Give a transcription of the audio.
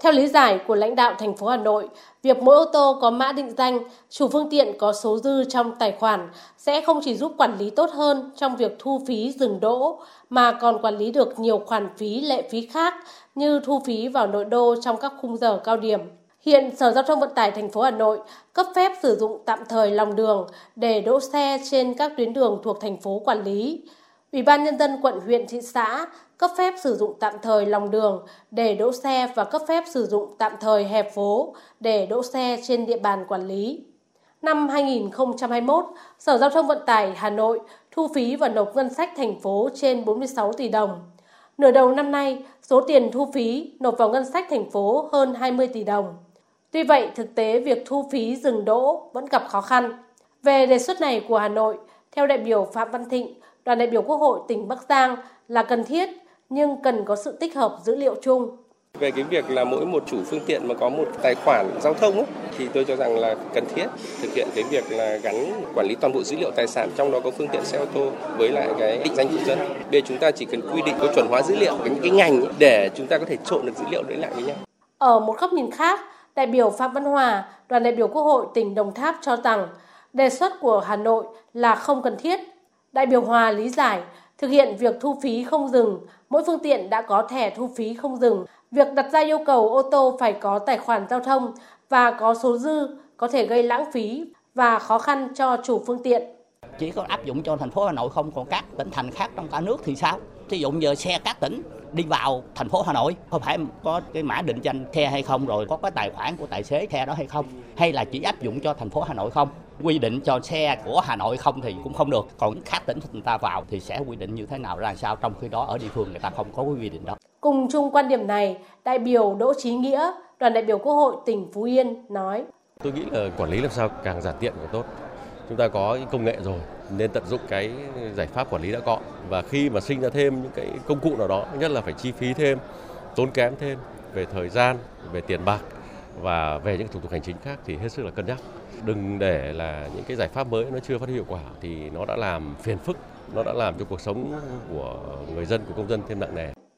Theo lý giải của lãnh đạo thành phố Hà Nội, việc mỗi ô tô có mã định danh, chủ phương tiện có số dư trong tài khoản sẽ không chỉ giúp quản lý tốt hơn trong việc thu phí dừng đỗ mà còn quản lý được nhiều khoản phí lệ phí khác như thu phí vào nội đô trong các khung giờ cao điểm. Hiện Sở Giao thông Vận tải thành phố Hà Nội cấp phép sử dụng tạm thời lòng đường để đỗ xe trên các tuyến đường thuộc thành phố quản lý. Ủy ban Nhân dân quận huyện thị xã cấp phép sử dụng tạm thời lòng đường để đỗ xe và cấp phép sử dụng tạm thời hẹp phố để đỗ xe trên địa bàn quản lý. Năm 2021, Sở Giao thông Vận tải Hà Nội thu phí và nộp ngân sách thành phố trên 46 tỷ đồng. Nửa đầu năm nay, số tiền thu phí nộp vào ngân sách thành phố hơn 20 tỷ đồng. Tuy vậy, thực tế việc thu phí dừng đỗ vẫn gặp khó khăn. Về đề xuất này của Hà Nội, theo đại biểu Phạm Văn Thịnh, đoàn đại biểu Quốc hội tỉnh Bắc Giang là cần thiết nhưng cần có sự tích hợp dữ liệu chung. Về cái việc là mỗi một chủ phương tiện mà có một tài khoản giao thông ấy, thì tôi cho rằng là cần thiết thực hiện cái việc là gắn quản lý toàn bộ dữ liệu tài sản trong đó có phương tiện xe ô tô với lại cái định danh công dân. Bây giờ chúng ta chỉ cần quy định có chuẩn hóa dữ liệu những cái ngành để chúng ta có thể trộn được dữ liệu đấy lại với nhau. Ở một góc nhìn khác, đại biểu Phạm Văn Hòa, đoàn đại biểu Quốc hội tỉnh Đồng Tháp cho rằng đề xuất của Hà Nội là không cần thiết. Đại biểu Hòa lý giải thực hiện việc thu phí không dừng, mỗi phương tiện đã có thẻ thu phí không dừng. Việc đặt ra yêu cầu ô tô phải có tài khoản giao thông và có số dư có thể gây lãng phí và khó khăn cho chủ phương tiện. Chỉ có áp dụng cho thành phố Hà Nội không, còn các tỉnh thành khác trong cả nước thì sao? Ví dụ giờ xe các tỉnh đi vào thành phố Hà Nội không phải có cái mã định danh xe hay không rồi có cái tài khoản của tài xế xe đó hay không hay là chỉ áp dụng cho thành phố Hà Nội không quy định cho xe của Hà Nội không thì cũng không được. Còn khác tỉnh người ta vào thì sẽ quy định như thế nào ra sao trong khi đó ở địa phương người ta không có quy định đó. Cùng chung quan điểm này đại biểu Đỗ Chí Nghĩa đoàn đại biểu Quốc hội tỉnh Phú Yên nói. Tôi nghĩ là quản lý làm sao càng giản tiện càng tốt. Chúng ta có công nghệ rồi nên tận dụng cái giải pháp quản lý đã có. Và khi mà sinh ra thêm những cái công cụ nào đó nhất là phải chi phí thêm tốn kém thêm về thời gian về tiền bạc và về những thủ tục hành chính khác thì hết sức là cân nhắc. Đừng để là những cái giải pháp mới nó chưa phát huy hiệu quả thì nó đã làm phiền phức, nó đã làm cho cuộc sống của người dân, của công dân thêm nặng nề.